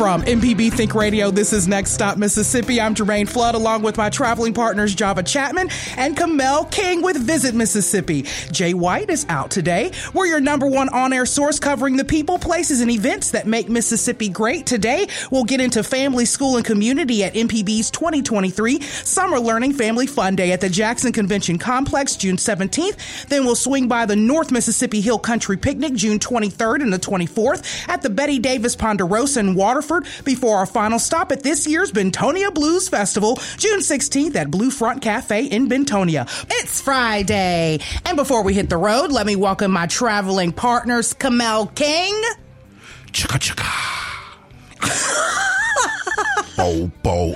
From MPB Think Radio, this is Next Stop Mississippi. I'm Jermaine Flood, along with my traveling partners Java Chapman and Kamel King with Visit Mississippi. Jay White is out today. We're your number one on-air source covering the people, places, and events that make Mississippi great. Today, we'll get into family, school, and community at MPB's 2023 Summer Learning Family Fun Day at the Jackson Convention Complex, June 17th. Then we'll swing by the North Mississippi Hill Country Picnic, June 23rd and the 24th at the Betty Davis Ponderosa and Before our final stop at this year's Bentonia Blues Festival, June 16th at Blue Front Cafe in Bentonia. It's Friday. And before we hit the road, let me welcome my traveling partners, Kamel King. Chicka chicka. bo bo.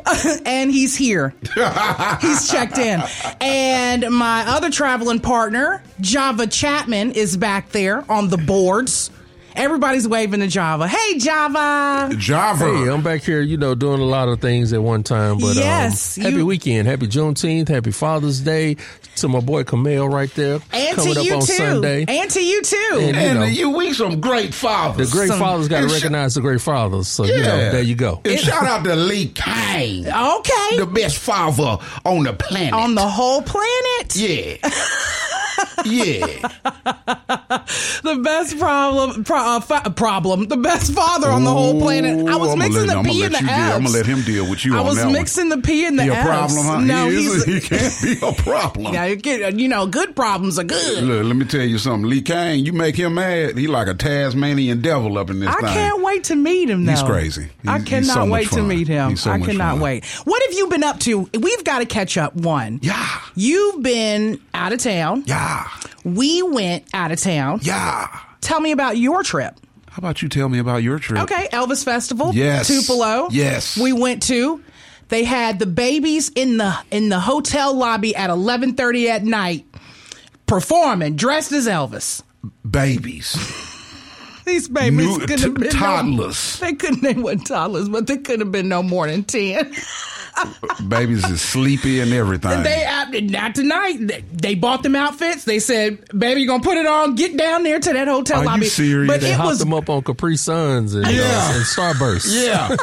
and he's here. he's checked in. And my other traveling partner, Java Chapman, is back there on the boards. Everybody's waving to Java. Hey, Java. Java. Hey, I'm back here, you know, doing a lot of things at one time. But yes, um, happy you- weekend, happy Juneteenth, happy Father's Day to my boy Kamel right there, And coming to up you on too. Sunday. And to you too. And, you And know, you, we some great fathers. the great some- fathers got to and sh- recognize the great fathers. So you know, there you go. And shout out to Lee Kane, okay. the best father on the planet. on the whole planet. yeah. yeah. The best problem, pro, uh, fa- problem, the best father on the whole planet. I was I'ma mixing let- the I'ma P and the you deal- F's. I'ma let him deal with you I on was that one. mixing the P and the He a F's. problem, huh? No, he, is- he's. he can't be a problem. Yeah, you get- you know, good problems are good. Look, let me tell you something. Lee Kane, you make him mad, he like a Tasmanian devil up in this I thing. can't wait to meet him. Though. He's crazy. I He's- cannot he's so much wait to fun. meet him. He's so I much cannot fun. wait. What have you been up to? We've got to catch up. One. Yeah. You've been out of town. Yeah. We went out of town. Yeah. Tell me about your trip. How about you tell me about your trip? Okay, Elvis Festival. Yes. Tupelo. Yes. We went to. They had the babies in the in the hotel lobby at eleven thirty at night, performing dressed as Elvis. Babies. These babies New- could t- have been toddlers. No, they couldn't name what toddlers, but they couldn't have been no more than ten. Babies is sleepy and everything. They uh, not tonight. They, they bought them outfits. They said, "Baby, you gonna put it on? Get down there to that hotel Are you lobby." serious? But They it hopped was them up on Capri Suns and, Yeah. uh, and Starburst. yeah.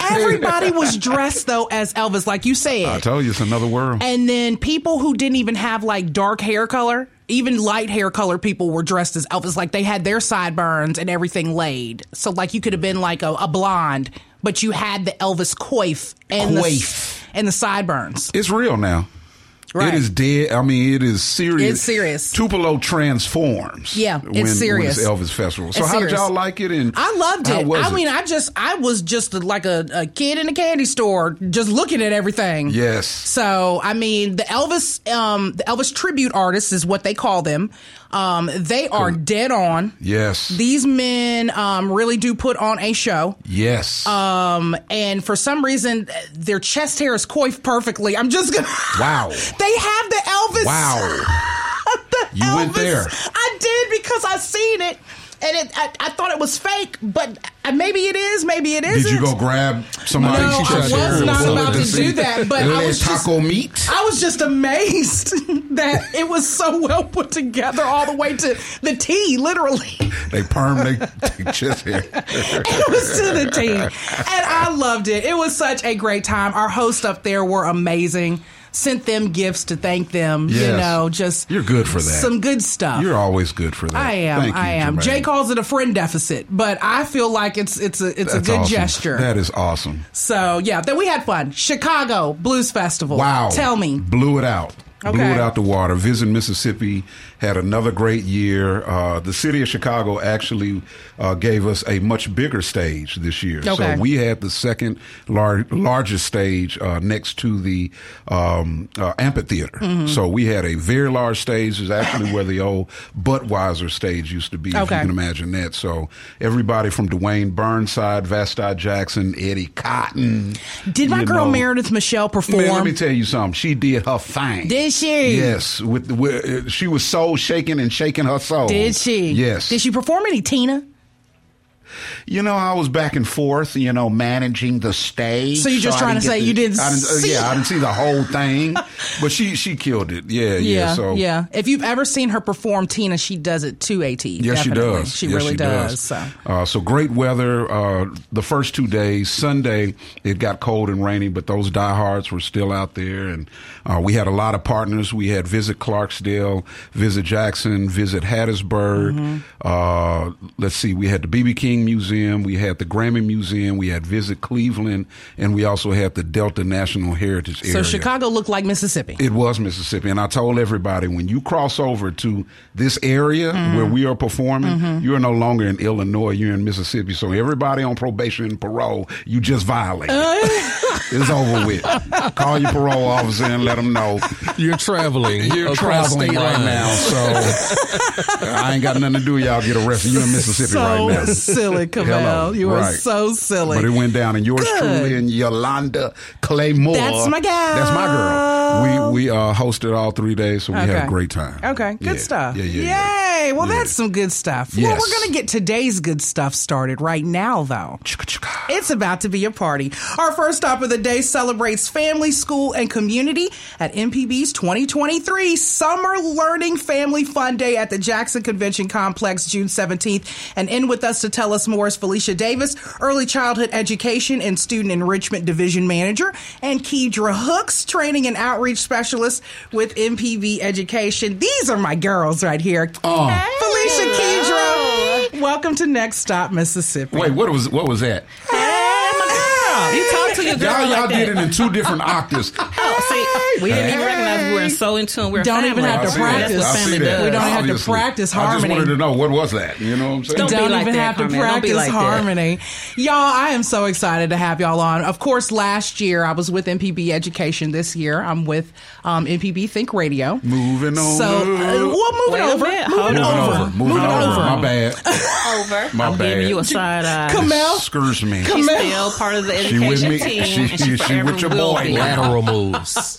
everybody was dressed though as Elvis, like you said. I told you it's another world. And then people who didn't even have like dark hair color, even light hair color people were dressed as Elvis. Like they had their sideburns and everything laid. So like you could have been like a, a blonde, but you had the Elvis coif and Coif. the and the sideburns. It's real now. Right. It is dead. I mean, it is serious. It's serious. Tupelo transforms. Yeah, it's when, When serious. it's Elvis Festival. So It's how did y'all like it? And I loved it. I mean, I just I was just like a, a kid in a candy store, just looking at everything. yes. So I mean, the Elvis, um, the Elvis tribute artists is what they call them. Um, they are dead on. Yes. These men um, really do put on a show. yes. Um, and for some reason, their chest hair is coiffed perfectly. I'm just gonna. Wow. they have the Elvis. wow. the You went Elvis. there. I did because I seen it. And it, I, I thought it was fake, but maybe it is, maybe it isn't. Did you go grab somebody? No, I was not about to do that, but I was just, taco meat. I was just amazed that it was so well put together all the way to the T, literally. They perm they, they chest hair. It was to the T. And I loved it. It was such a great time. Our hosts up there were amazing. Sent them gifts to thank them. You know, just You're good for that. Some good stuff. You're always good for that. I am. Thank you, I am. Jermaine. Jay calls it a friend deficit, but I feel like it's it's a it's That's a good awesome. gesture. That is awesome. so yeah, then we had fun. Chicago Blues Festival. Wow. Tell me. Blew it out. Blew it out the water. Visit Mississippi had another great year. Uh, the city of Chicago actually uh, gave us a much bigger stage this year. Okay. So we had the second lar- largest stage uh, next to the um, uh, amphitheater. Mm-hmm. So we had a very large stage. It's actually where the old Budweiser stage used to be, if you can imagine that. So everybody from Dwayne Burnside, Vasti Jackson, Eddie Cotton. Did my girl know. Meredith Michelle perform? Man, let me tell you something. She did her thing. Did she? Yes, with, the, with she was soul shaking and shaking her soul. Did she? Yes. Did she perform any Tina? You know, I was back and forth, you know, managing the stage. So you're just I trying to say the- you didn't I uh, see yeah, it. I didn't see the whole thing, but she she killed it. Yeah, yeah. so yeah. If you've ever seen her perform Tina, she does it to AT. Yes, she does. She Yes, really she does. So. Uh, so great weather. Uh, the first two days, Sunday, it got cold and rainy, but those diehards were still out there, and uh, we had a lot of partners. We had Visit Clarksdale, Visit Jackson, Visit Hattiesburg. Mm-hmm. Uh, let's see, we had the BB King Museum, we had the Grammy Museum, we had Visit Cleveland, and we also had the Delta National Heritage Area. So Chicago looked like Mississippi. It was Mississippi, and I told everybody when you cross over to this area Mm-hmm. where we are performing, you are no longer in Illinois; you're in Mississippi. So everybody on probation and parole, you just violated. it's over with. Call your parole officer and let them know You're traveling. you're traveling right lines. now. So I ain't got nothing to do. Y'all get arrested. You're in Mississippi so right now. Silly. You are so silly. But it went down, and yours Good. truly and Yolanda Claymore. That's my gal. That's my girl. We we uh, hosted all three days, so we had a great time. Okay, good Yeah. stuff. Yeah, yeah, yeah. Yay! Well, Yeah. that's some good stuff. Well, we're going to get today's good stuff started right now, though. It's about to be a party. Our first stop of the day celebrates family, school, and community at MPB's 2023 Summer Learning Family Fun Day at the Jackson Convention Complex, June 17th. And in with us to tell us more is Felicia Davis, Early Childhood Education and Student Enrichment Division Manager, and Keidra Hooks, Training and Outreach Specialist with MPB Education. These are my girls right here. Oh. Felicia Keidra, welcome to Next Stop, Mississippi. Wait, what was what was that? My girl, You talk to your girl Y'all, y'all like did that. it in two different octaves. Oh, see, we didn't even recognize we were so in tune. We're Don't family. even have to I practice. I family see that. does. We don't have to practice practice I just wanted to know what was that. You know what I'm saying? Don't don't like even that, have to Carmel. Practice like that. harmony. Y'all, I am so excited to have y'all on. Of course, last year I was with MPB Education. This year I'm with um, MPB Think Radio. Moving on. So, uh, up. well, moving Wait over. minute. Moving Hold moving over. over. Moving, Moving over. over. My bad. Over. My I'm bad. giving you a side eye. Kamel? Excuse me. She's Kamel. still part of the She with education me? team. She- and she- she, she with your will boy Lateral moves.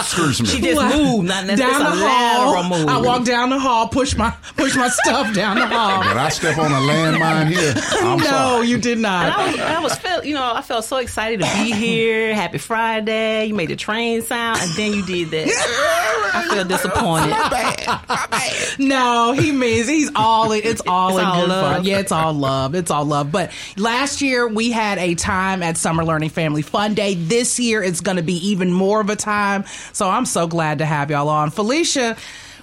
Excuse me. She just moved. Not necessarily. down the hall. move. I walk down the hall, push my push my stuff down the hall. But I step on a landmine here. I'm no, sorry. you did And I not. was, I was felt, you know, I felt so excited to be here. Happy Friday! You made the train sound, and then you did that. I feel disappointed. No, he means he's all in, it's all It's in all good love. fun. Yeah, it's all love. It's all love. But last year we had a time at Summer Learning Family Fun Day. This year it's going to be even more of a time. So I'm so glad to have y'all on. Felicia,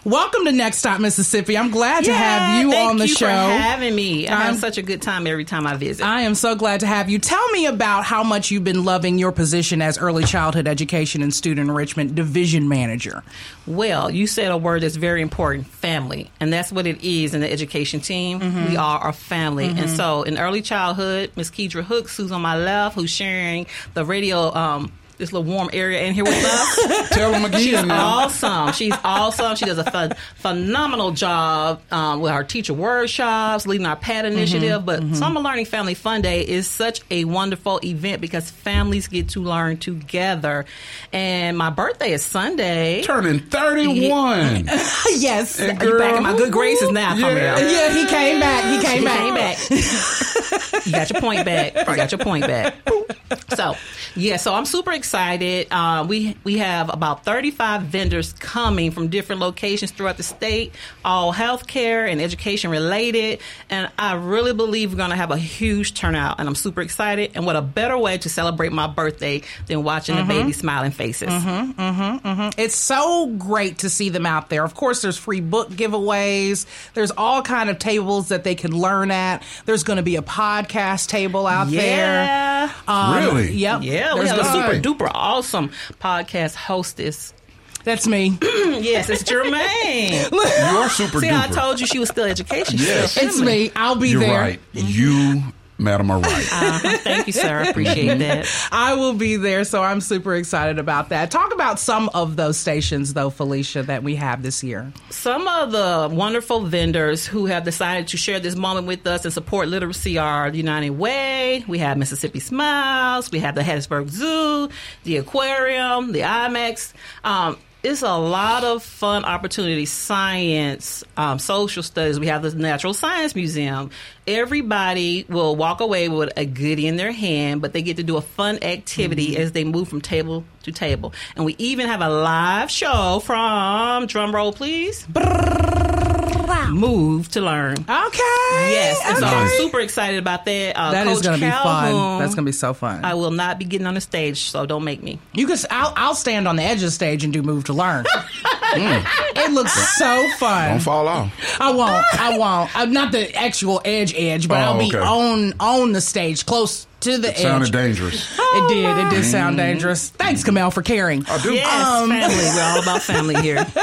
welcome to Next Stop Mississippi. I'm glad to have you on the you show. For having me, I I'm- have such a good time every time I visit. I am so glad to have you. Tell me about how much you've been loving your position as Early Childhood Education and Student Enrichment Division Manager. Well, you said a word that's very important family. And that's what it is in the education team. Mm-hmm. We are a family. And so in early childhood, Miss Keidra Hooks, who's on my left, who's sharing the radio, um, this little warm area in here with us. Tell them She's again now. awesome. She's awesome. She does a ph- phenomenal job um, with our teacher workshops, leading our PAT Mm-hmm. initiative. But Summer Learning Family Fun Day is such a wonderful event because families get to learn together. And my birthday is Sunday. Turning 31. yes. And You back in my good graces now, yeah. Kamel. Yeah, he came back. He came You back. came back. you got your point back. You got your point back. So, yeah, so I'm super excited. Uh, we we have about 35 vendors coming from different locations throughout the state, all healthcare and education related. And I really believe we're going to have a huge turnout. And I'm super excited. And what a better way to celebrate my birthday than watching the baby smiling faces. It's so great to see them out there. Of course, there's free book giveaways. There's all kind of tables that they can learn at. There's going to be a podcast table out there. Um, Really? Yep. Yeah, we have a gonna- Right. Super awesome podcast hostess. That's me. Yes, it's Jermaine. You're super See, duper. I told you she was still education. Yes. It's me. I'll be You're there. right. You, madam, are right. Uh-huh. Thank you, sir. I appreciate that. I will be there, so I'm super excited about that. Talk about some of those stations, though, Felicia, that we have this year. Some of the wonderful vendors who have decided to share this moment with us and support literacy are the United Way. We have Mississippi Smiles. We have the Hattiesburg Zoo, the Aquarium, the IMAX. Um, it's a lot of fun opportunities science um, social studies. We have the natural science museum. Everybody will walk away with a goodie in their hand but they get to do a fun activity Mm-hmm. as they move from table to table. And we even have a live show from drum roll please move to learn Okay. yes and so i'm super excited about that uh, That is Coach going to be fun. That's going to be so fun. I will not be getting on the stage, so don't make me. You can. I'll, I'll stand on the edge of the stage and do move to learn. It looks so fun. Don't fall off. I won't. I won't. I'm not the actual edge edge, but Oh, I'll be okay. on on the stage, close to the edge. It sounded dangerous. It did. It did sound dangerous. Thanks, Kamel, for caring. I do. Yes, Um, family. We're all about family here.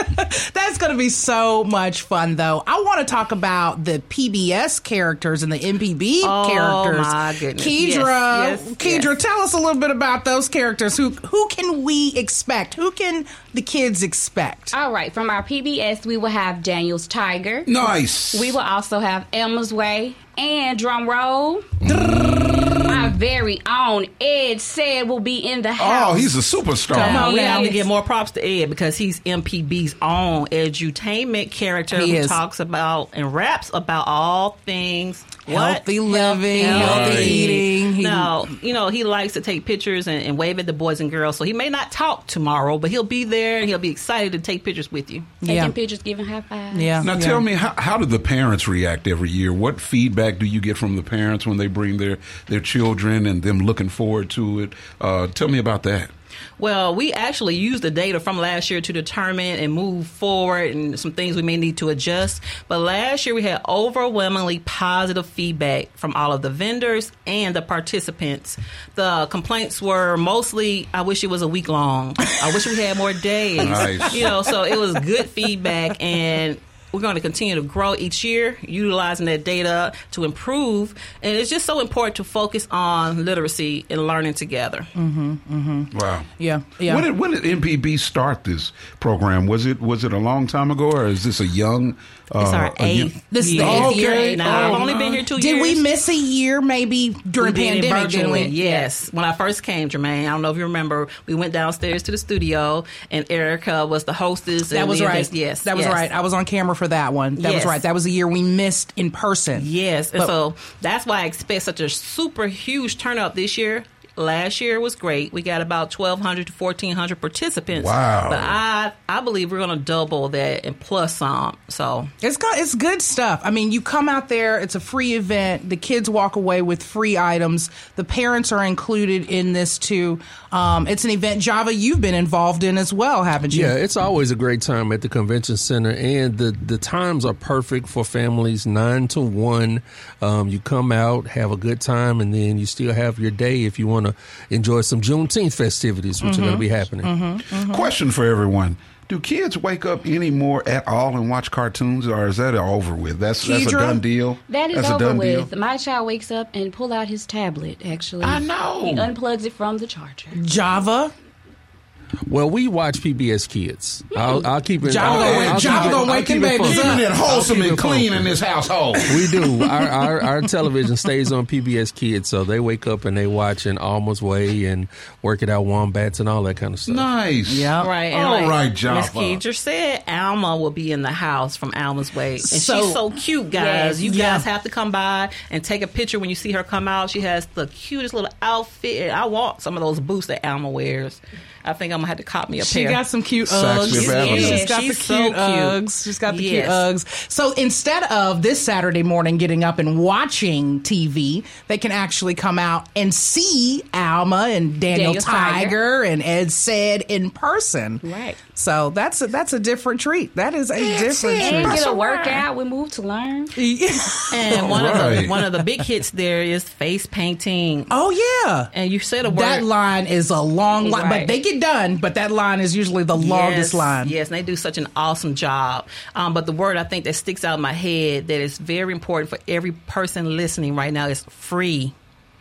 That's going to be so much fun, though. I want to talk about the PBS characters and the MPB Oh, characters. my goodness. Keidra, Yes, yes, Keidra, yes. tell us a little bit about those characters. Who who can we expect? Who can the kids expect? All right, from our PBS, we will have Daniel's Tiger. Nice. We will also have Alma's Way and drum roll. My very own Ed said will be in the oh, house. Oh, he's a superstar. Come on we now. have to give more props to Ed because he's MPB's own edutainment character He who is. talks about and raps about all things what? Healthy living, Healthy. healthy eating. He- No, you know, he likes to take pictures and, and wave at the boys and girls. So he may not talk tomorrow, but he'll be there and he'll be excited to take pictures with you. Taking yeah, pictures, giving high fives. yeah. Now yeah. tell me, how, how do the parents react every year? What feedback do you get from the parents when they bring their, their children and them looking forward to it? Uh, tell me about that. Well, we actually used the data from last year to determine and move forward and some things we may need to adjust. But last year we had overwhelmingly positive feedback from all of the vendors and the participants. The complaints were mostly, I wish it was a week long. I wish we had more days. Nice. You know, so it was good feedback and we're going to continue to grow each year, utilizing that data to improve. And it's just so important to focus on literacy and learning together. Wow. Yeah, yeah. When did when did MPB start this program? Was it was it a long time ago, or is this a young? Uh, It's our a young- eighth. This is the year. eighth year? Now, Oh, I've only been here two Did years. we miss a year maybe during We pandemic? Didn't we? Yes. When I first came, Jermaine, I don't know if you remember, we went downstairs to the studio, and Erica was the hostess. That and was the- right. Yes, that was yes. right. I was on camera for that one. That was right. That was the year we missed in person. Yes, and so that's why I expect such a super huge turnout this year. Last year was great. We got about twelve hundred to fourteen hundred participants. Wow. But I I believe we're going to double that and plus some. So It's got, it's good stuff. I mean, you come out there, it's a free event. The kids walk away with free items. The parents are included in this too. Um, it's an event, Java, you've been involved in as well, haven't you? Yeah, it's always a great time at the convention center, and the the times are perfect for families. Nine to one, um, you come out, have a good time, and then you still have your day if you want to enjoy some Juneteenth festivities, which are going to be mm-hmm. happening. Mm-hmm. Mm-hmm. Question for everyone: Do kids wake up anymore at all and watch cartoons, or is that over with? That's that's a done deal. That is that's a over done with. deal. My child wakes up and pull out his tablet. Actually, I know. He unplugs it from the charger. Java. Well, we watch PBS Kids. Hmm. I'll, I'll keep it. Java I'll- gonna wake- I'll Java keep it- gonna I'll wake keep them it babies up. Keeping it wholesome and clean in this household. We do. Our, our our television stays on PBS Kids, so they wake up and they watch in Alma's Way and work it out wombats and all that kind of stuff. nice. Yeah. Right. And All like right, Java. Miss Keeger said Alma will be in the house from Alma's Way. And So- she's so cute, guys. Yes. you Yeah. guys have to come by and take a picture when you see her come out. She has the cutest little outfit. I want some of those boots that Alma wears. I think I'm going to have to cop me a She pair. got some cute Saks Uggs. Fifth Avenue. She's got She's the so cute cute. Uggs. She's got the Yes. cute Uggs. So instead of this Saturday morning getting up and watching TV, they can actually come out and see Alma and Daniel Daniel Tiger, Tiger. and Ed said in person. Right. So that's a, that's a different treat. That is a different And treat. get a workout. We move to learn. and one, of the, one of the big hits there is face painting. oh yeah. And you said a word. That line is a long line, but they get done. But that line is usually the longest line. Yes, and they do such an awesome job. Um, but the word I think that sticks out in my head that is very important for every person listening right now is free.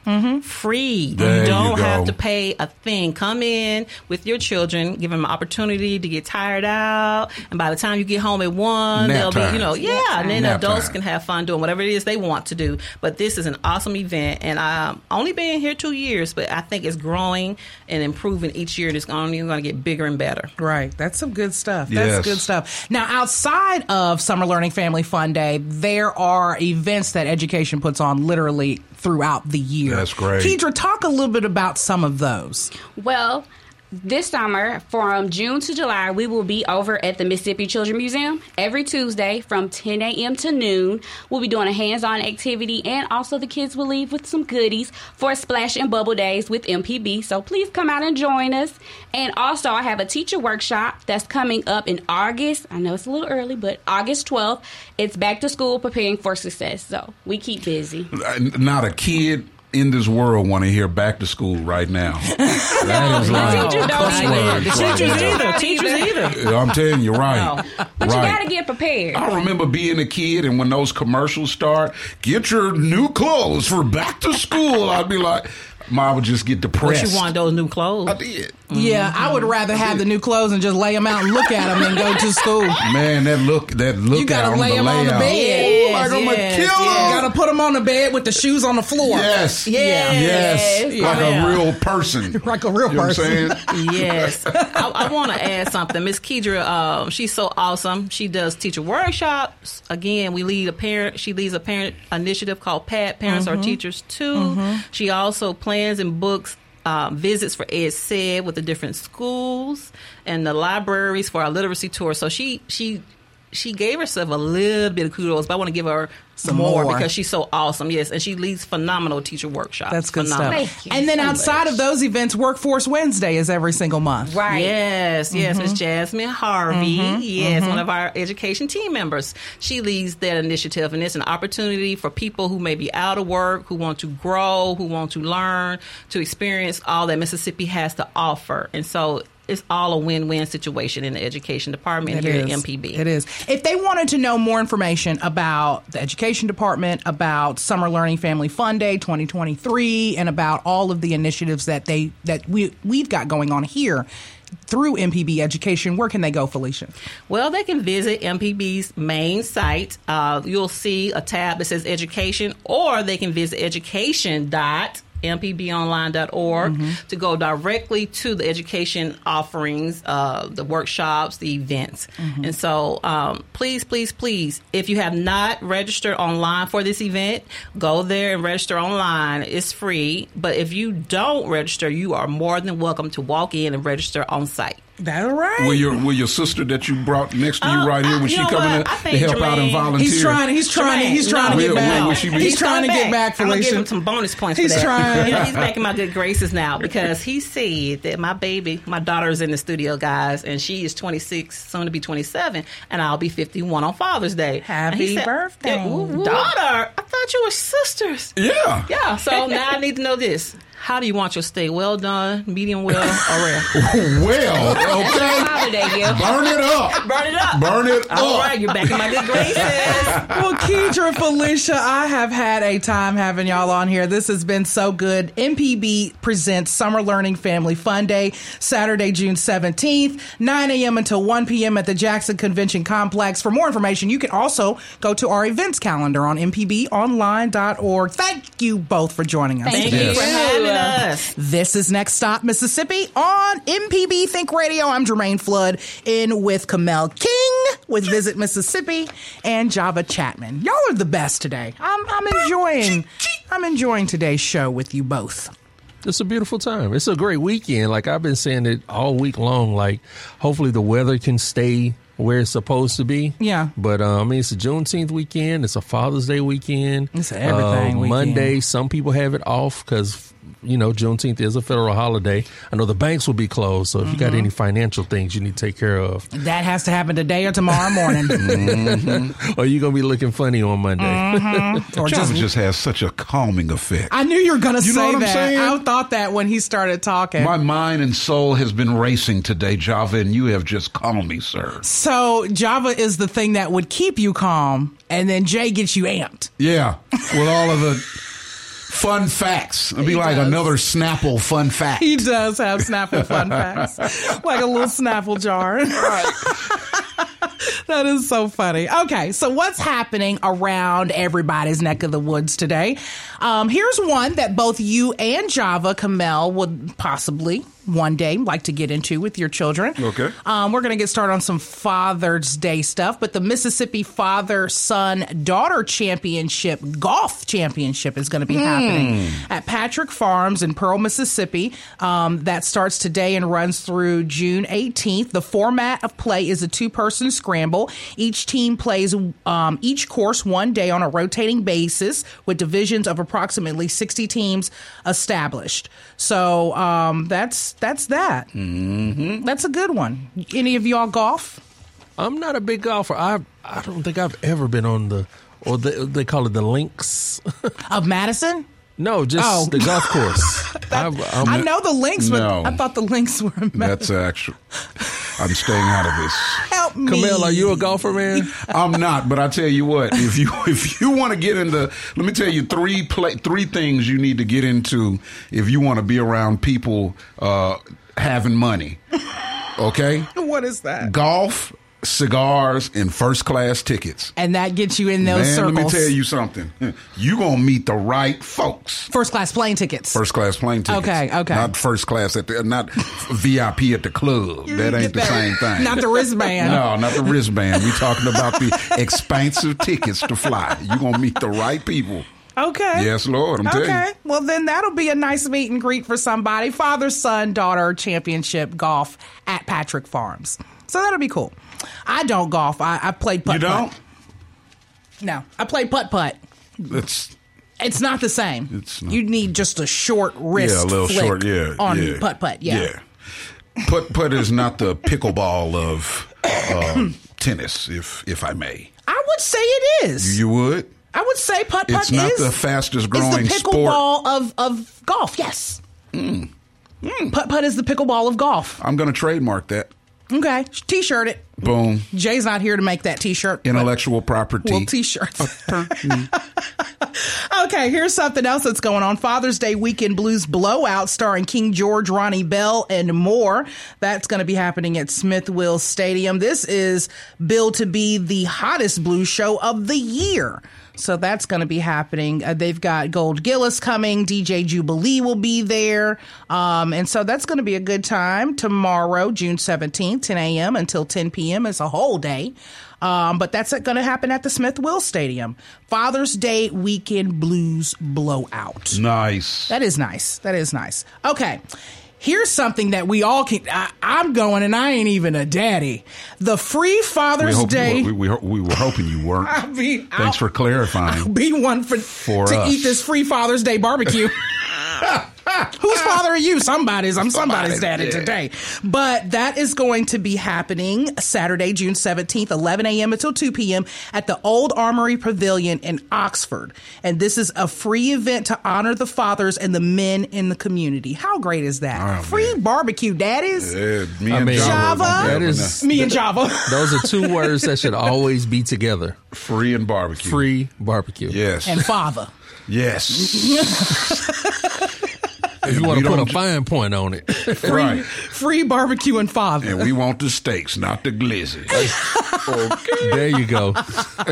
Mm-hmm. free. There you you don't go. have to pay a thing. Come in with your children, give them an opportunity to get tired out, and by the time you get home at one, Nap they'll time. be, you know, yeah, and then Nap adults time. can have fun doing whatever it is they want to do. But this is an awesome event, and I'm only been here two years, but I think it's growing and improving each year, and it's only going to get bigger and better. Right. That's some good stuff. That's Yes. good stuff. Now, outside of Summer Learning Family Fun Day, there are events that education puts on literally throughout the year. That's great. Keidra, talk a little bit about some of those. Well, this summer, from June to July, we will be over at the Mississippi Children Museum every Tuesday from 10 a.m. to noon. We'll be doing a hands on activity, and also the kids will leave with some goodies for Splash and Bubble Days with MPB. So please come out and join us. And also, I have a teacher workshop that's coming up in August. I know it's a little early, but August 12th. It's back to school preparing for success. So we keep busy. Uh, Not a kid in this world want to hear back to school right now. That is like teachers don't either. words The right Teachers either. Teachers either. I'm telling you, right. But you got to get prepared. I remember being a kid, and when those commercials start, get your new clothes for back to school. I'd be like, Mom would just get depressed. But depressed. you want those new clothes. I did. Yeah, I would rather have the new clothes and just lay them out and look at them and go to school. Man, that look, that look You gotta out lay on the them on the layout. bed. Ooh, like I'm Yes, a killer. You gotta put them on the bed with the shoes on the floor. Yes. Yes. Yes. Like Yeah. a real person. Like a real You know what person. I'm saying? yes. I, I want to add something. Miss Keidra, um, she's so awesome. She does teacher workshops. Again, we lead a parent. She leads a parent initiative called PAT, Parents Are Teachers Too. She also plans and books. Um, visits for Ed Said with the different schools and the libraries for our literacy tour. So she she she gave herself a little bit of kudos, but I want to give her Some more, more. because she's so awesome. Yes, and she leads phenomenal teacher workshops. That's good phenomenal. stuff. Thank you And then so outside of those events, Workforce Wednesday is every single month. Right. Yes, yes, Miss Jasmine Harvey. Mm-hmm, Yes, one of our education team members. She leads that initiative, and it's an opportunity for people who may be out of work, who want to grow, who want to learn, to experience all that Mississippi has to offer. And so it's all a win-win situation in the education department It here is. at MPB. It is. If they wanted to know more information about the education department, about Summer Learning Family Fun Day 2023, and about all of the initiatives that they that we we've got going on here through MPB Education, where can they go, Felicia? Well, they can visit MPB's main site. Uh, you'll see a tab that says education, or they can visit education dot mpbonline.org to go directly to the education offerings, uh, the workshops, the events. And so, um, please, please, please, if you have not registered online for this event, go there and register online. It's free. But if you don't register, you are more than welcome to walk in and register on site. That's right. Will your will your sister that you brought next to you Uh, right here, will you she know come what? I to think help out and volunteer? He's trying. He's trying. to He's trying to get Will- back. will she be- He's trying to coming get back, I'm gonna give him some bonus points He's for that. trying. You know, he's back in my good graces now because he said that my baby, my daughter is in the studio, guys, and she is 26, soon to be 27, and I'll be 51 on Father's Day. And he Happy birthday. "Yeah, daughter! I thought you were sisters. Yeah. Yeah. So now I need to know this. How do you want your steak? Well done, medium well, or rare? Well, okay. Holiday gift. Burn it up. Burn it up. Burn it All up. right, you're back in my good graces. well, Keidra, Felicia, I have had a time having y'all on here. This has been so good. MPB presents Summer Learning Family Fun Day, Saturday, June 17th, 9 a.m. until 1 p.m. at the Jackson Convention Complex. For more information, you can also go to our events calendar on mpbonline.org. Thank you both for joining us. Thank Thank you Yes. for having us. This is Next Stop Mississippi on MPB Think Radio. I'm Jermaine Flood in with Kamel King with Visit Mississippi and Java Chapman. Y'all are the best today. I'm, I'm enjoying I'm enjoying today's show with you both. It's a beautiful time. It's a great weekend. Like I've been saying it all week long. Like hopefully the weather can stay where it's supposed to be. Yeah. But uh, I mean, it's a Juneteenth weekend. It's a Father's Day weekend. It's everything Uh, weekend. Monday, some people have it off because you know Juneteenth is a federal holiday. I know the banks will be closed, so if you Mm-hmm. got any financial things you need to take care of, That has to happen today or tomorrow morning. or you're gonna be looking funny on Monday. Mm-hmm. or Java just just has such a calming effect. I knew you were going to You say know what I'm that. saying? I thought that when he started talking. My mind and soul has been racing today, Java, and you have just calmed me, sir. so Java is the thing that would keep you calm, and then Jay gets you amped. Yeah, with all of the fun facts. It'd be He like does. another Snapple fun fact. He does have Snapple fun facts, like a little Snapple jar. that is so funny. Okay, so what's happening around everybody's neck of the woods today? Um, here's one that both you and Java Kamel would possibly one day like to get into with your children. Okay. Um, we're going to get started on some Father's Day stuff, but the Mississippi Father Son Daughter Championship Golf Championship is going to be happening at Patrick Farms in Pearl, Mississippi. Um, that starts today and runs through June 18th. The format of play is a two person scramble. Each team plays um, each course one day on a rotating basis with divisions of approximately 60 teams established. So um, that's that's that. Mm-hmm. That's a good one. Any of y'all golf? I'm not a big golfer. I I don't think I've ever been on the or they, they call it the links. Of Madison? No, just Oh. the golf course. I've- I'm- I know the links, but No. I thought the links were in That's actual. I'm staying out of this. Help me. Kamel, are you a golfer, man? I'm not, but I tell you what, if you if you want to get into, let me tell you three play, three things you need to get into if you want to be around people uh, having money. Okay, What is that? golf, cigars, and first class tickets. And that gets you in those Man, circles. let me tell you something. You gonna meet the right folks. First class plane tickets. First class plane tickets. Okay, okay. Not first class at the, not VIP at the club. That ain't the same thing. Not the wristband. No, not the wristband. We talking about the expensive tickets to fly. You gonna meet the right people. Okay. Yes, Lord. I'm telling Okay. Well, then that'll be a nice meet and greet for somebody. Father, son, daughter championship golf at Patrick Farms. So that'll be cool. I don't golf. I, I played putt You don't? putt. No, I played putt putt. It's It's not the same. It's not. You need just a short wrist yeah, a little short. Yeah, on yeah. putt putt. Yeah. Putt putt is not the pickleball of um, tennis, if if I may. I would say it is. You would. I would say putt putt It's not is the fastest is growing the sport. pickleball of of golf. Yes. Mm. Putt putt is the pickleball of golf. I'm going to trademark that. Okay, t-shirt it. Boom. Jay's not here to make that t-shirt. Intellectual property. Well, t-shirts. okay, here's something else that's going on. Father's Day Weekend Blues Blowout starring King George, Ronnie Bell, and more. That's going to be happening at Smith-Wills Stadium. This is billed to be the hottest blues show of the year. So that's going to be happening. Uh, they've got Gold Gillis coming. DJ Jubilee will be there. Um, and so that's going to be a good time tomorrow, June 17th, 10 a.m. until 10 p.m. It's a whole day. Um, but that's going to happen at the Smith-Wills Stadium. Father's Day Weekend Blues Blowout. Nice. That is nice. That is nice. Okay. Here's something that we all can. I, I'm going, and I ain't even a daddy. The free We, Father's hope Day. were, we, we, we were hoping you weren't. I mean, Thanks I'll- for clarifying. be one for, For to us. eat this free Father's Day barbecue. Whose father are you? Somebody's. I'm somebody's Somebody's, daddy yeah. today. But that is going to be happening Saturday, June 17th, 11 a.m. until 2 p.m. at the Old Armory Pavilion in Oxford. And this is a free event to honor the fathers and the men in the community. How great is that? Oh, free man. barbecue daddies. Yeah, me I and mean, Java, Java? gonna be That having is- a Me and Java. Those are two words that should always be together. free and barbecue. Free barbecue. Yes. and father. Yes. If you want to put a fine point on it. right. Free barbecue and father. And we want the steaks, not the glizzy. Okay. There you go.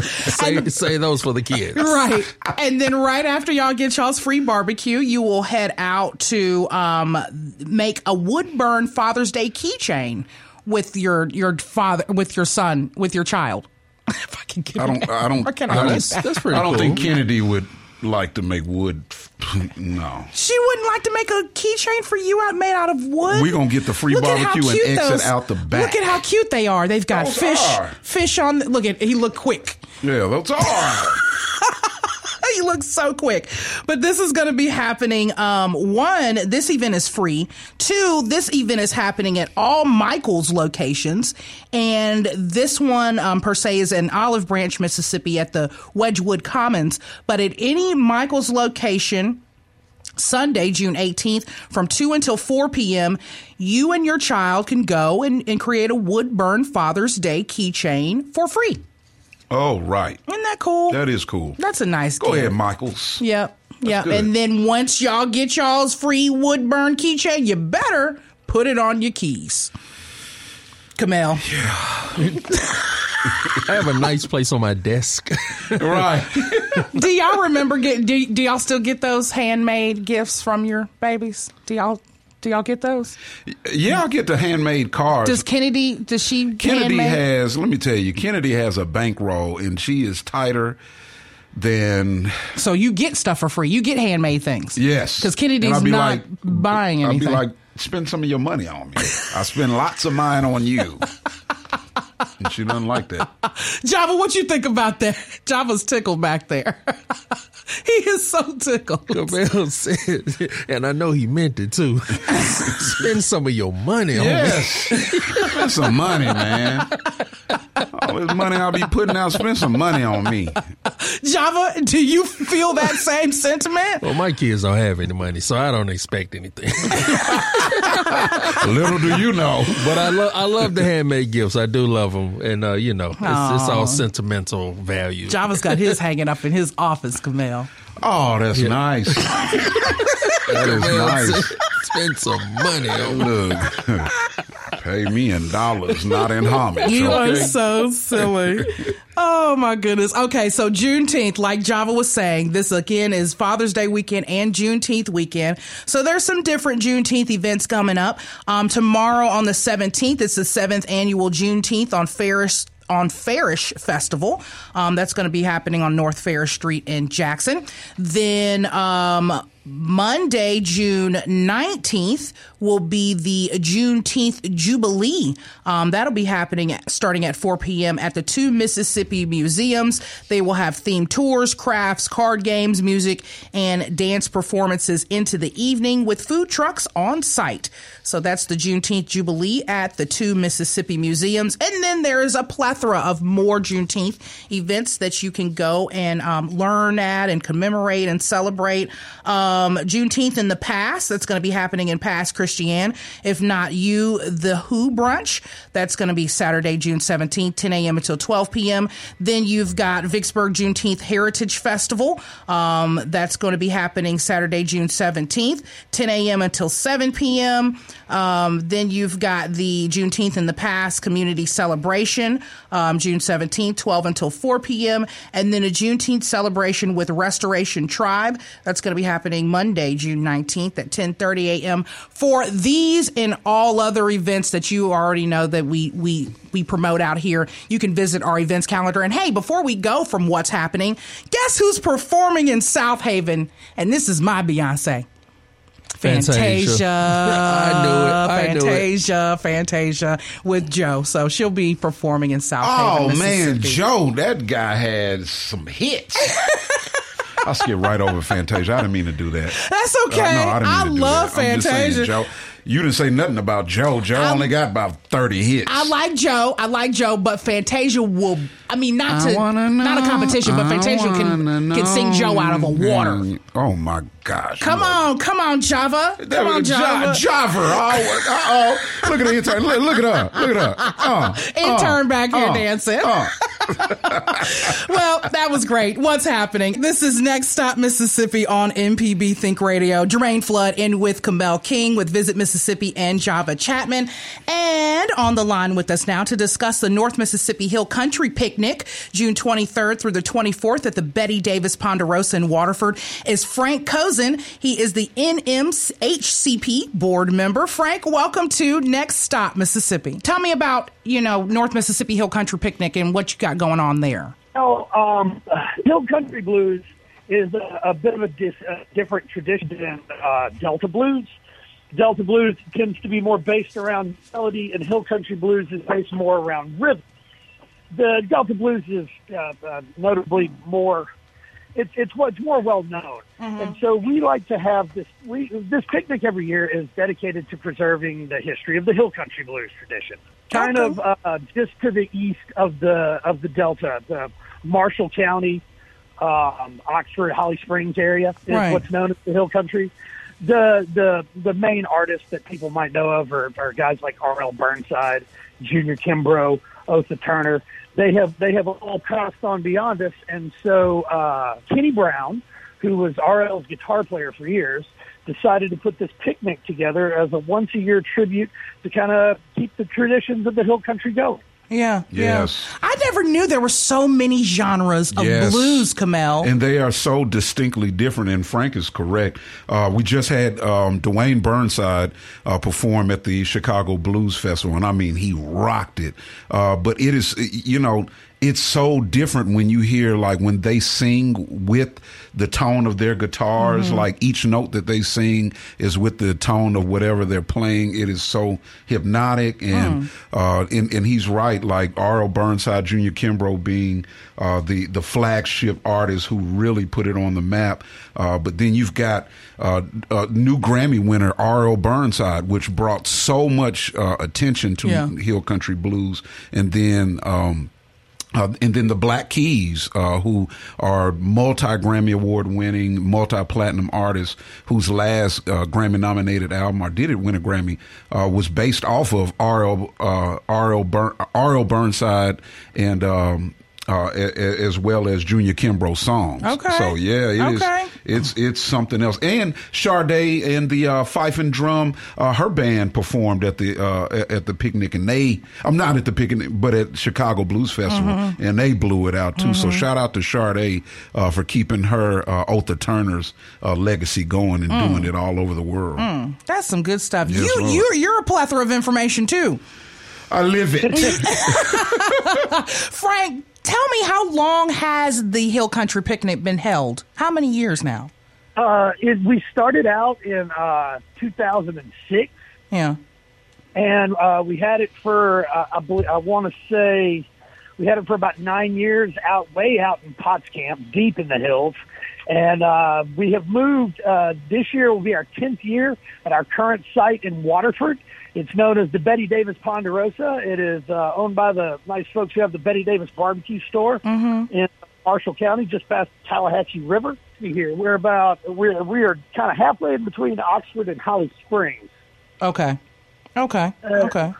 say, say those for the kids. Right. And then right after y'all get y'all's free barbecue, you will head out to um, make a wood burn Father's Day keychain with your your father with your son with your child. if I can get I don't. I don't. Or can I I don't, That's, that? that's pretty I don't cool. think Kennedy would like to make wood. No. She wouldn't like to make a keychain for you out made out of wood. We're gonna get the free Look barbecue and exit those- out the back. Look at how cute they are. They've got Those fish, are. fish on. Look at he look quick. Yeah, that's all. he looks so quick. But this is going to be happening. Um, one, this event is free. Two, this event is happening at all Michaels locations. And this one, um, per se, is in Olive Branch, Mississippi at the Wedgewood Commons. But at any Michaels location, Sunday, June 18th, from 2 until 4 p.m., you and your child can go and, and create a wood burn Father's Day keychain for free. Oh, right. Isn't that cool? That is cool. That's a nice Go gift. ahead, Michaels. Yep. yep. good. and then once y'all get y'all's free wood burn keychain, you better put it on your keys. Kamel. I have a nice place on my desk. right. do y'all remember get do, do y'all still get those handmade gifts from your babies? Do y'all do y'all get those? Yeah, I get the handmade cards. Does Kennedy does she Kennedy handmade? has, let me tell you, Kennedy has a bankroll and she is tighter than, so you get stuff for free. You get handmade things. yes. Because Kennedy's be not like- buying anything. I'll be like, spend some of your money on me. I spend lots of mine on you. and she doesn't like that. Java, what you think about that? Java's tickled back there. he is so tickled. Kamel said, and I know he meant it too. Spend some of your money on Yes. spend some money, man. All this money I'll be putting out, spend some money on me. Java, do you feel that same sentiment? Well, my kids don't have any money, so I don't expect anything. Little do you know. but I love I love the handmade gifts. I do love them, and uh, you know, it's, it's all sentimental value. Java's got his hanging up in his office, Camille. Oh, that's nice. that is Kamel nice. Spend some money on Look, pay me in dollars, not in homage. You are so silly. Oh my goodness. Okay, so Juneteenth, like Java was saying, this again is Father's Day weekend and Juneteenth weekend. So there's some different Juneteenth events coming up. Um, tomorrow on the 17th, it's the seventh annual Juneteenth on Farish on Farish Festival. Um, that's going to be happening on North Farish Street in Jackson. Then um, Monday, June 19th, will be the Juneteenth Jubilee. Um, that'll be happening at, starting at 4 p.m. at the two Mississippi museums. They will have themed tours, crafts, card games, music, and dance performances into the evening with food trucks on site. So that's the Juneteenth Jubilee at the two Mississippi museums. And then there is a plethora of more Juneteenth events that you can go and um, learn at and commemorate and celebrate. Um, Juneteenth in the past, that's going to be happening in Pass Christian. If not you, the Who brunch, that's going to be Saturday, June 17th, 10 a.m. until 12 p.m. Then you've got Vicksburg Juneteenth Heritage Festival. Um, that's going to be happening Saturday, June 17th, 10 a.m. until 7 p.m. Um, then you've got the Juneteenth in the Past Community Celebration, um, June 17th, 12 until 4 p.m. And then a Juneteenth celebration with Restoration Tribe. That's going to be happening Monday, June 19th at 10:30 a.m. For these and all other events that you already know that we we we promote out here, you can visit our events calendar. And hey, before we go from what's happening, guess who's performing in Southaven? And this is my Beyonce. Fantasia. I knew it. I knew it. Fantasia, Fantasia with Joe. So she'll be performing in South Oh Haven. man, Joe, that guy had some hits. I skip right over Fantasia. I didn't mean to do that. That's okay. Uh, no, I, didn't mean I to do love that. I'm just saying, Fantasia. Joe, you didn't say nothing about Joe. Joe I'm- only got about thirty hits. I like Joe. I like Joe, but Fantasia will. I mean, not I to know, not a competition, but Fantasia can can sing Joe out of a water. Oh my gosh! Come look. on, come on, Java. Come on, Java. Java. Oh, oh, look at the intern. Look, look at her. Look at her. Uh, Intern uh, back here uh, dancing. uh. Well, that was great. What's happening? This is Next Stop Mississippi on MPB Think Radio. Jermaine Flood in with Kamel King with Visit Mississippi and Java Chapman. And on the line with us now to discuss the North Mississippi Hill Country Picnic, June 23rd through the 24th at the Betty Davis Ponderosa in Waterford, is Frank Kossen. He is the NMHCP board member. Frank, welcome to Next Stop Mississippi. Tell me about, you know, North Mississippi Hill Country Picnic and what you got going on there. Oh, um, Hill Country Blues is a, a bit of a, dis, a different tradition than uh, Delta Blues. Delta Blues tends to be more based around melody, and Hill Country Blues is based more around rhythm. The Delta Blues is uh, uh, notably more. It's it's what's more well known, and so we like to have this. We this picnic every year is dedicated to preserving the history of the Hill Country Blues tradition. Kind Okay. of uh, just to the east of the of the Delta, the Marshall County, um, Oxford, Holly Springs area is Right. what's known as the Hill Country. The the the main artists that people might know of are, are guys like R.L. Burnside, Junior Kimbrough, Otha Turner. They have they have all passed on beyond us, and so uh, Kenny Brown, who was RL's guitar player for years, decided to put this picnic together as a once a year tribute to kind of keep the traditions of the hill country going. Yeah. Yes. Yeah. I never knew there were so many genres of Yes. blues, Kamel. And they are so distinctly different, and Frank is correct. Uh, we just had um, Dwayne Burnside uh, perform at the Chicago Blues Festival, and I mean, he rocked it. Uh, but it is, you know, it's so different when you hear like when they sing with the tone of their guitars, like each note that they sing is with the tone of whatever they're playing. It is so hypnotic and uh and, and he's right, like R.L. Burnside, Junior Kimbrough being uh the the flagship artist who really put it on the map. Uh but then you've got uh, uh new Grammy winner R.L. Burnside, which brought so much uh attention to Yeah. hill country blues and then um uh, and then the Black Keys, uh, who are multi Grammy award winning, multi platinum artists, whose last uh, Grammy nominated album, or did it win a Grammy, uh, was based off of R.L. Uh, R.L. Bur- R.L. Burnside and. Um, uh, a- a- as well as Junior Kimbrough songs. Okay. So yeah, it is. Okay. It's it's something else. And Sharde and the uh, Fife and Drum, uh, her band performed at the uh, at- the picnic, and they I'm not at the picnic, but at Chicago Blues Festival, Mm-hmm. and they blew it out too. So shout out to Sharde uh, for keeping her uh, Otha Turner's uh, legacy going and Mm. doing it all over the world. That's some good stuff. Yes, you Lord. you're you're a plethora of information too. I live it. Frank, tell me how long has the Hill Country Picnic been held? How many years now? Uh, it, we started out in uh, 2006, Yeah. and uh, we had it for uh, I, believe, I want to say we had it for about nine years out way out in Potts Camp, deep in the hills. And uh, we have moved. Uh, this year will be our tenth year at our current site in Waterford. It's known as the Betty Davis Ponderosa. It is uh, owned by the nice folks who have the Betty Davis Barbecue Store in Marshall County, just past Tallahatchie River. See here, we're about we're we are kind of halfway in between Oxford and Holly Springs. Okay. Okay. Okay.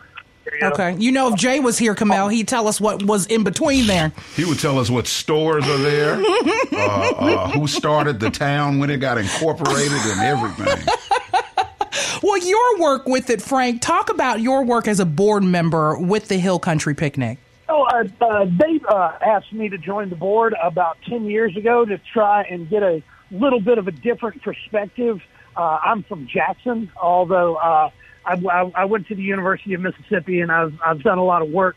You. Okay. You know, if Jay was here, Kamel, he'd tell us what was in between there. He would tell us what stores are there, uh, uh, who started the town, when it got incorporated, and everything. Well, your work with it, Frank. Talk about your work as a board member with the Hill Country Picnic. Oh, uh, uh, they uh, asked me to join the board about 10 years ago to try and get a little bit of a different perspective. Uh, I'm from Jackson, although uh, I, I, I went to the University of Mississippi and I've, I've done a lot of work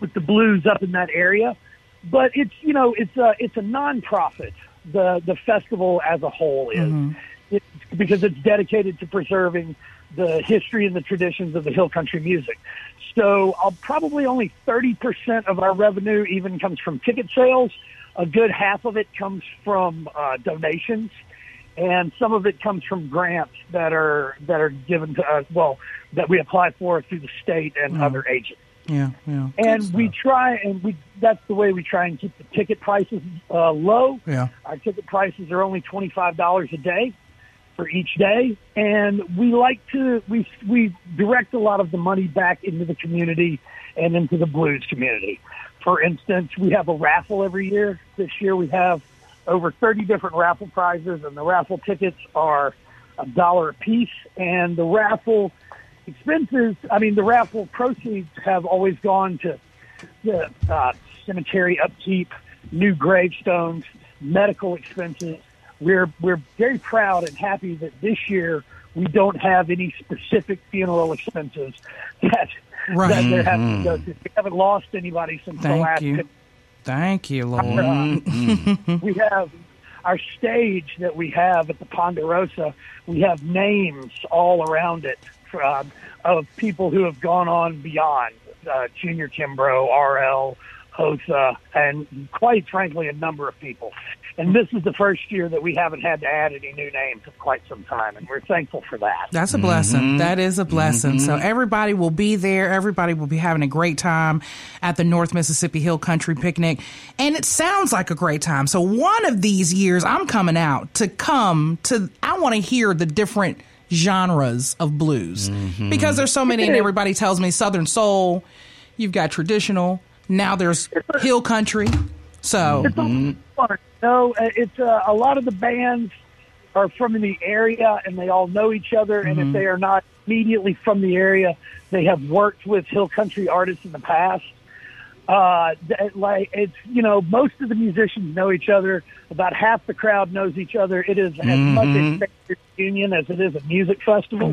with the blues up in that area. But it's, you know, it's a, it's a nonprofit, the, the festival as a whole is. It's because it's dedicated to preserving the history and the traditions of the hill country music. So I'll probably only 30% of our revenue even comes from ticket sales. A good half of it comes from uh, donations and some of it comes from grants that are that are given to us well that we apply for through the state and other agents Yeah. Yeah. and we try and we that's the way we try and keep the ticket prices uh, low Yeah. our ticket prices are only twenty five dollars a day for each day. And we like to we we direct a lot of the money back into the community and into the blues community. For instance we have a raffle every year. This year we have over 30 different raffle prizes and the raffle tickets are a dollar a piece. And the raffle expenses i mean the raffle proceeds have always gone to the uh, cemetery upkeep, new gravestones, medical expenses. We're we're very proud and happy that this year we don't have any specific funeral expenses that Right. that they're having to go through. We haven't lost anybody since the Thank last. you. Thank you, Lord. Uh, we have our stage that we have at the Ponderosa. We have names all around it uh, of people who have gone on beyond uh, Junior Kimbrough, RL, Hosa, and quite frankly, a number of people. And this is the first year that we haven't had to add any new names in quite some time, and we're thankful for that. That's a blessing. Mm-hmm. That is a blessing. Mm-hmm. So everybody will be there. Everybody will be having a great time at the North Mississippi Hill Country Picnic. And it sounds like a great time. So one of these years I'm coming out to come to I want to hear the different genres of blues. Mm-hmm. Because there's so many and everybody tells me southern soul, you've got traditional, now there's hill country, So It's fun. No, uh, it's uh, a lot of the bands are from the area and they all know each other. And if they are not immediately from the area, they have worked with hill country artists in the past. Uh, th- like it's you know most of the musicians know each other. About half the crowd knows each other. It is as much a reunion as it is a music festival.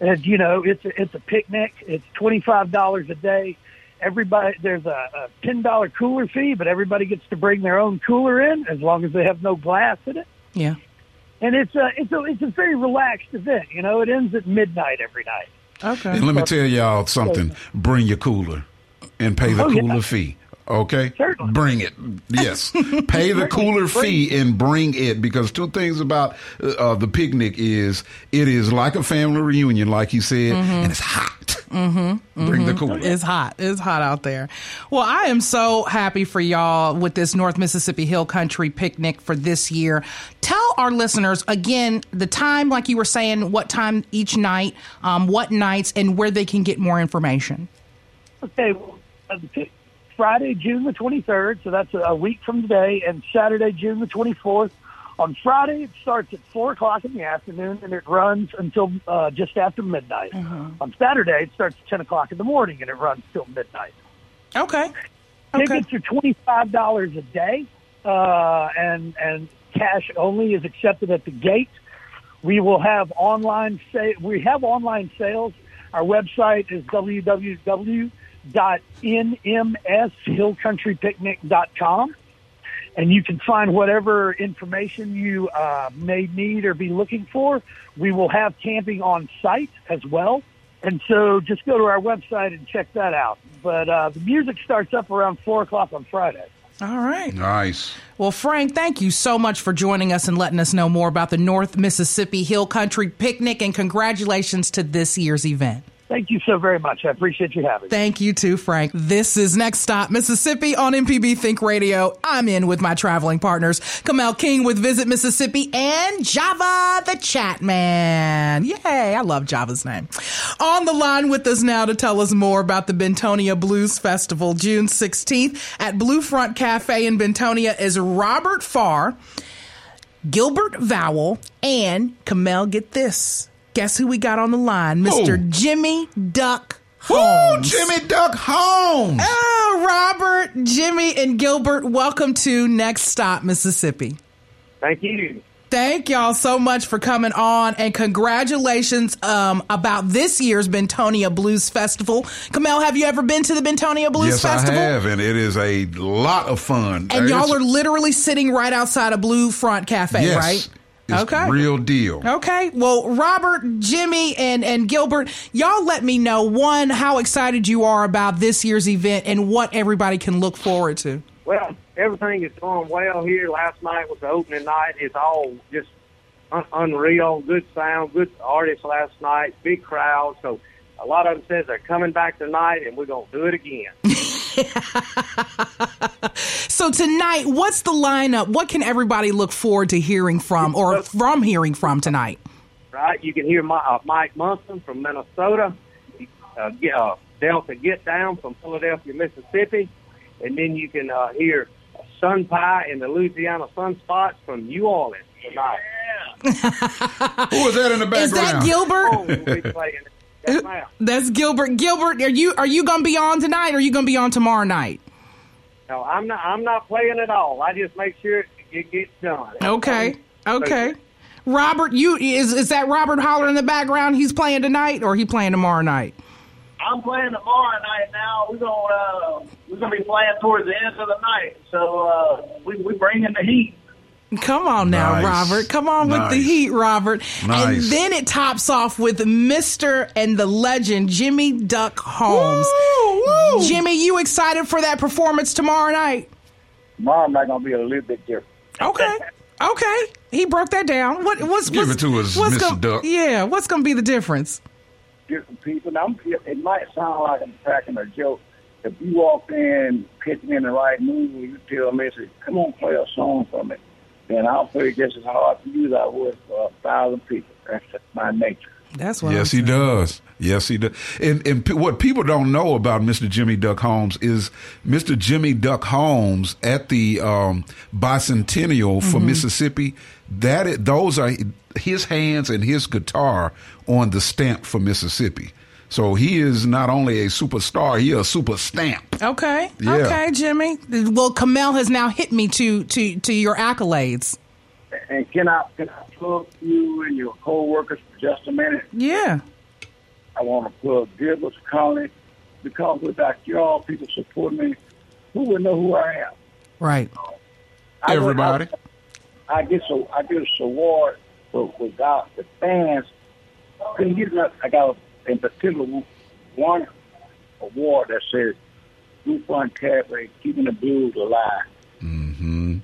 And you know it's a, it's a picnic. It's twenty five dollars a day. Everybody there's a, a ten dollar cooler fee, but everybody gets to bring their own cooler in as long as they have no glass in it. yeah. And it's a it's a it's a very relaxed event. You know, it ends at midnight every night. Okay. And let me tell y'all something. Bring your cooler and pay the Oh, yeah. cooler fee. Okay? Certainly. Bring it. Yes. pay the cooler fee and bring it because two things about uh, uh, the picnic is it is like a family reunion, like you said, and it's hot. Mm-hmm. Bring the cooler. It's hot. It's hot out there. Well, I am so happy for y'all with this North Mississippi Hill Country picnic for this year. Tell our listeners again the time, like you were saying, what time each night, um, what nights, and where they can get more information. Okay, well, uh, the pic- Friday, June the 23rd, so that's a, week from today, and Saturday, June the 24th. On Friday, it starts at 4 o'clock in the afternoon, and it runs until uh, just after midnight. On Saturday, it starts at 10 o'clock in the morning, and it runs till midnight. Okay. Okay. Tickets are $25 a day, uh, and, and cash only is accepted at the gate. We will have online sa- we have online sales. Our website is www.nmshillcountrypicnic.com and you can find whatever information you uh, may need or be looking for. We will have camping on site as well. And so just go to our website and check that out. But uh, the music starts up around 4 o'clock on Friday. All right. Nice. Well, Frank, thank you so much for joining us and letting us know more about the North Mississippi Hill Country Picnic, and congratulations to this year's event. Thank you so very much. I appreciate you having me. Thank you too, Frank. This is Next Stop Mississippi on MPB Think Radio. I'm in with my traveling partners, Kamel King with Visit Mississippi and Java the Chat Man. Yay, I love Java's name. On the line with us now to tell us more about the Bentonia Blues Festival, June 16th at Blue Front Cafe in Bentonia is Robert Farr, Gilbert Vowell, and Kamel, get this. Guess who we got on the line? Mr. Who? Jimmy Duck Woo, Holmes. Jimmy Duck Holmes. Oh, Robert, Jimmy, and Gilbert, welcome to Next Stop, Mississippi. Thank you. Thank y'all so much for coming on, and congratulations um, about this year's Bentonia Blues Festival. Kamel, have you ever been to the Bentonia Blues yes, Festival? I have, and it is a lot of fun. And y'all It's- are literally sitting right outside a Blue Front Cafe, yes, right? It's okay. real deal. Okay. Well, Robert, Jimmy, and, and Gilbert, y'all let me know one, how excited you are about this year's event and what everybody can look forward to. Well, everything is going well here. Last night was the opening night. It's all just un- unreal. Good sound, good artists last night, big crowd. So a lot of them says they're coming back tonight, and we're going to do it again. So tonight, what's the lineup? What can everybody look forward to hearing from or from hearing from tonight? right? You can hear my, uh, Mike Munson from Minnesota, uh, uh, Delta Get Down from Philadelphia, Mississippi, and then you can uh, hear Sun Pie and the Louisiana Sunspots from New Orleans tonight. Who is that in the Is that background? Gilbert? Oh, we'll be playing that now. That's Gilbert. Gilbert, are you are you gonna be on tonight or are you gonna be on tomorrow night? No, I'm not. I'm not playing at all. I just make sure it gets done. Okay. Okay. Robert, you is is that Robert Holler in the background? He's playing tonight or he playing tomorrow night? I'm playing tomorrow night. Now we're gonna uh, we're gonna be playing towards the end of the night. So uh, we we bring in the heat. Come on now, Nice. Robert. Come on with the heat, Robert. And then it tops off with Mr. and the legend, Jimmy Duck Holmes. Jimmy, you excited for that performance tomorrow night? Tomorrow night gonna be a little bit different. Okay. Okay. He broke that down. What what's Give what's, it to us, what's Mr. gonna- Duck. Yeah, what's gonna be the difference? Different people. Now, I'm, it might sound like I'm cracking a joke. If you walk in, pitching in the right mood, you tell me, say, "Come on, play a song for me," then I'll play just as hard for you as I would for a thousand people. That's just my nature. That's what. Yes, I'm he does. Yes, he does. And, and p- what people don't know about Mr. Jimmy Duck Holmes is Mr. Jimmy Duck Holmes at the um, bicentennial for Mm-hmm. Mississippi. That i- those are his hands and his guitar on the stamp for Mississippi. So he is not only a superstar; he a super stamp. Okay. Yeah. Okay, Jimmy. Well, Kamel has now hit me to to to your accolades. And can I can I plug you and your co-workers for just a minute? Yeah. I want to plug Gilbert's College because without y'all people supporting me, who would know who I am? Right. Uh, I would- Everybody. I, I get so I get a award, but without the fans, couldn't get enough. I got a, in particular one award that says Blue Front Cafe keeping the blues alive. Mm-hmm.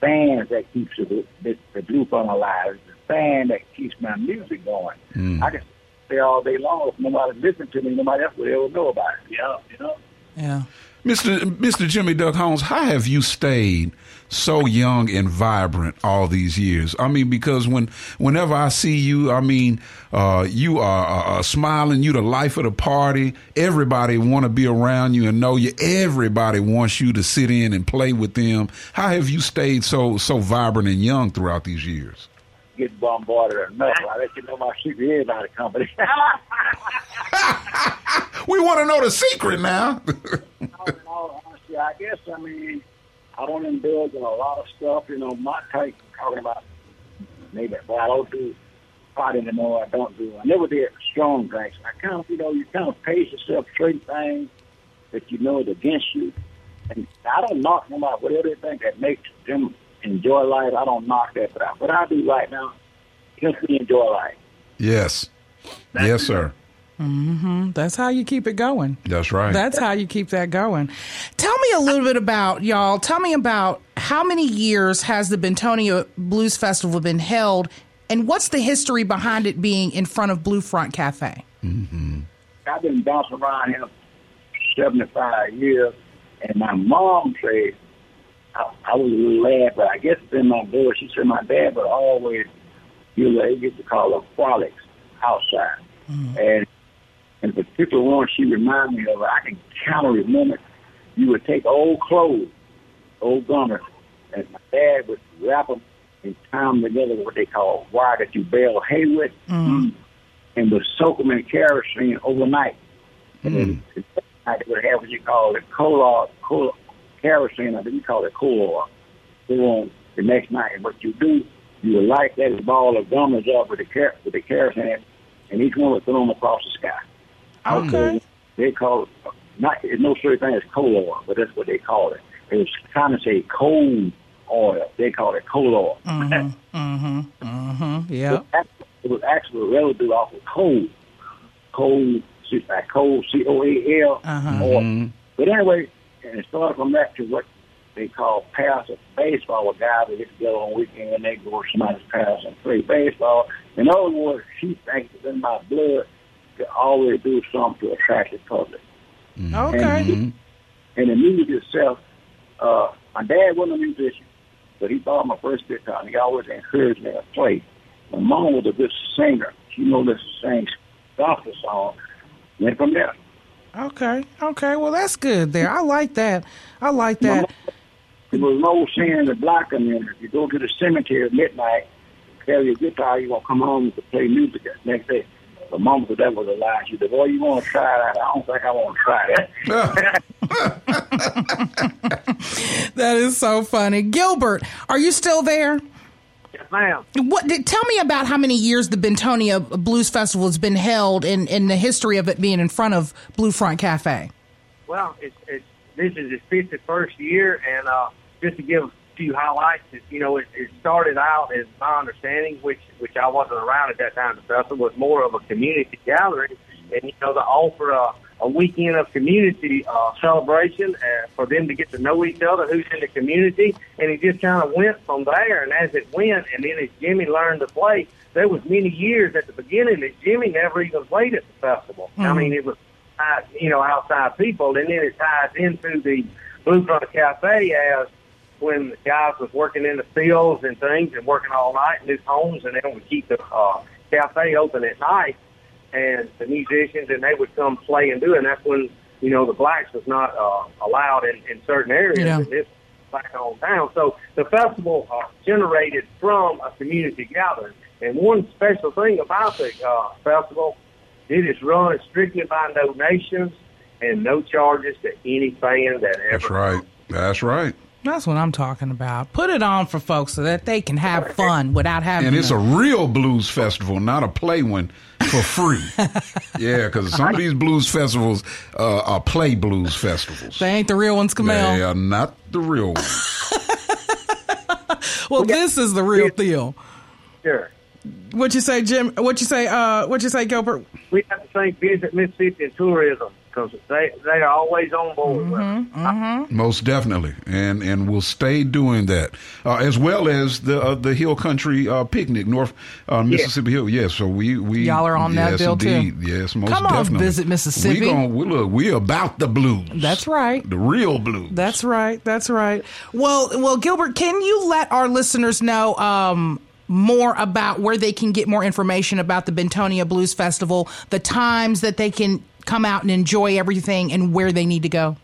Fans that keeps the, the, the Blue Front alive. It's the fan that keeps my music going. Mm. I can say all day long if nobody listen to me, nobody else would ever know about it. Yeah, you know. Yeah. Mr. Mr. Jimmy Duck Holmes, how have you stayed so young and vibrant all these years? I mean, because when whenever I see you, I mean, uh, you are uh, smiling. You the life of the party. Everybody want to be around you and know you. Everybody wants you to sit in and play with them. How have you stayed so so vibrant and young throughout these years? Get bombarded enough. I let you know my secret everybody company. We want to know the secret now. in all honesty, I guess I mean I don't indulge in a lot of stuff. You know, my type talking about maybe, but I don't do pot anymore. I don't do. I never did strong drinks. I kind of, you know, you kind of pace yourself certain things that you know is against you. And I don't knock them out. Whatever they think that makes them enjoy life, I don't knock that. But I, what I do right now, simply enjoy life. yes, yes, sir. Mm-hmm. That's how you keep it going. That's right. That's how you keep that going. Tell me a little bit about y'all. Tell me about how many years has the Bentonia Blues Festival been held, and what's the history behind it being in front of Blue Front Cafe? Mm-hmm. I've been bouncing around here 75 years, and my mom said, I, I was a little lad, but I guess it's in my blood. She said my dad would always, you know, they used to call them frolics outside. Mm-hmm. And in particular one she reminded me of, I can kind of remember, you would take old clothes, old garments, and my dad would wrap them and tie them together with what they call wire that you bale hay with, mm-hmm. and would soak them in kerosene overnight. Mm-hmm. And then the next night they would have what you call it coal, coal kerosene, I think you call it coal oil. On the next night, what you do, you would light that ball of gummies up with the ker- with the kerosene, and each one would throw them across the sky. Out there, they call it not it's no such thing as coal oil, but that's what they call it. It was kind of say coal oil. They call it coal oil. Mm-hmm. mm-hmm. Mm-hmm. Yeah. It was actually a residue off of coal. Coal, C- like coal, C O A L. oil. But anyway, and it started from that to what they call passive baseball. With guys that get together on weekend and they go to somebody's house and play baseball. In other words, she thinks it's in my blood to always do something to attract the public. Okay. And, and the music itself, uh, my dad wasn't a musician, but he bought my first guitar and he always encouraged me to play. My mom was a good singer. She knew this sing gospel song. Went from there. Okay. Okay. Well, that's good there. I like that. I like that. There was an old saying in the black community, if you go to the cemetery at midnight, carry your guitar, you're going to come home to play music the next day. The mom said that was a lie. She said, boy, you want to try that? I don't think I want to try that. That is so funny. Gilbert, are you still there? Yes, ma'am. What? Did, tell me about how many years the Bentonia Blues Festival has been held, and in, the history of it being in front of Blue Front Cafe. Well, it's, it's this is its 51st year, and uh, just to give a few highlights, it, you know, it, it started out as my understanding, which which I wasn't around at that time. The festival was more of a community gathering, and you know, the offer a, a weekend of community uh, celebration uh, for them to get to know each other, who's in the community, and it just kind of went from there. And as it went, and then as Jimmy learned to play, there was many years at the beginning that Jimmy never even played at the festival. I mean, it was uh, you know outside people, and then it ties into the Blue Front Cafe as when the guys was working in the fields and things and working all night in his homes, and then we keep the uh, Cafe open at night, and the musicians and they would come play and do it. And that's when you know the blacks was not uh, allowed in, in certain areas. Yeah. And this back on down. So the festival uh, generated from a community gathering. And one special thing about the uh, festival, it is run strictly by donations and no charges to any fan that ever. That's right. That's right. That's what I'm talking about. Put it on for folks so that they can have fun without having. And it's to- a real blues festival, not a play one for free. yeah, because some of these blues festivals uh, are play blues festivals. they ain't the real ones, Kamel. They are not the real ones. well, this is the real deal. Sure. What you say, Jim? What you say? Uh, what you say, Gilbert? We have to say visit Mississippi and tourism because they, they are always on board with Mm-hmm. us. Most definitely, and and we'll stay doing that, uh, as well as the uh, the Hill Country uh, picnic, North uh, Mississippi Hill. Yes, so we we Y'all are on that yes, deal, too. Yes, most definitely Come on, definitely. visit Mississippi. We gon' we look we about the blues. That's right. the real blues. That's right. That's right. Well, well, Gilbert, can you let our listeners know um, more about where they can get more information about the Bentonia Blues Festival, the times that they can come out and enjoy everything, and where they need to go?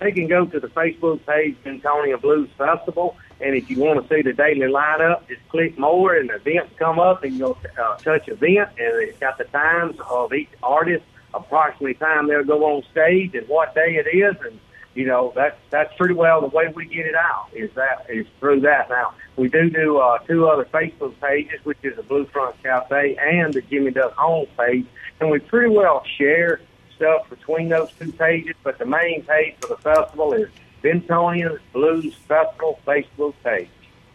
They can go to the Facebook page, Bentonia Blues Festival, and if you want to see the daily lineup, just click more, and events come up, and you'll uh, touch event, and it's got the times of each artist, approximately time they'll go on stage, and what day it is, and you know that's that's pretty well the way we get it out is that is through that. Now we do do uh, two other Facebook pages, which is the Blue Front Cafe and the Jimmy Duck Home page, and we pretty well share stuff between those two pages. But the main page for the festival is Bentonia Blues Festival Facebook page.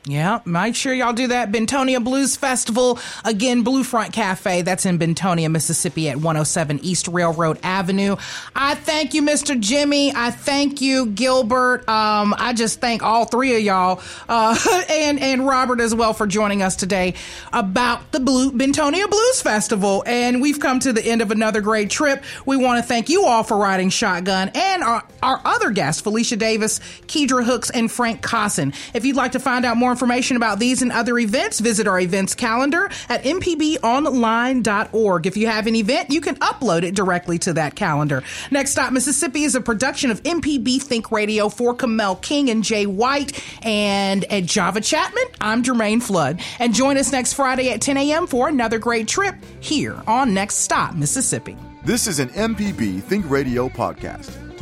Yeah, make sure y'all do that. Bentonia Blues Festival. Again, Blue Front Cafe. That's in Bentonia, Mississippi at 107 East Railroad Avenue. I thank you, Mr. Jimmy. I thank you, Gilbert. Um, I just thank all three of y'all, uh, and, and Robert as well for joining us today about the Blue, Bentonia Blues Festival. And we've come to the end of another great trip. We want to thank you all for riding shotgun and our, our other guests, Felicia Davis, Keidra Hooks, and Frank Kossen. If you'd like to find out more information about these and other events, visit our events calendar at mpbonline.org. If you have an event, you can upload it directly to that calendar. Next Stop Mississippi is a production of MPB Think Radio for Kamel King and Jay White and at Java Chapman. I'm Jermaine Flood. And join us next Friday at 10 a.m. for another great trip here on Next Stop Mississippi. This is an MPB Think Radio podcast.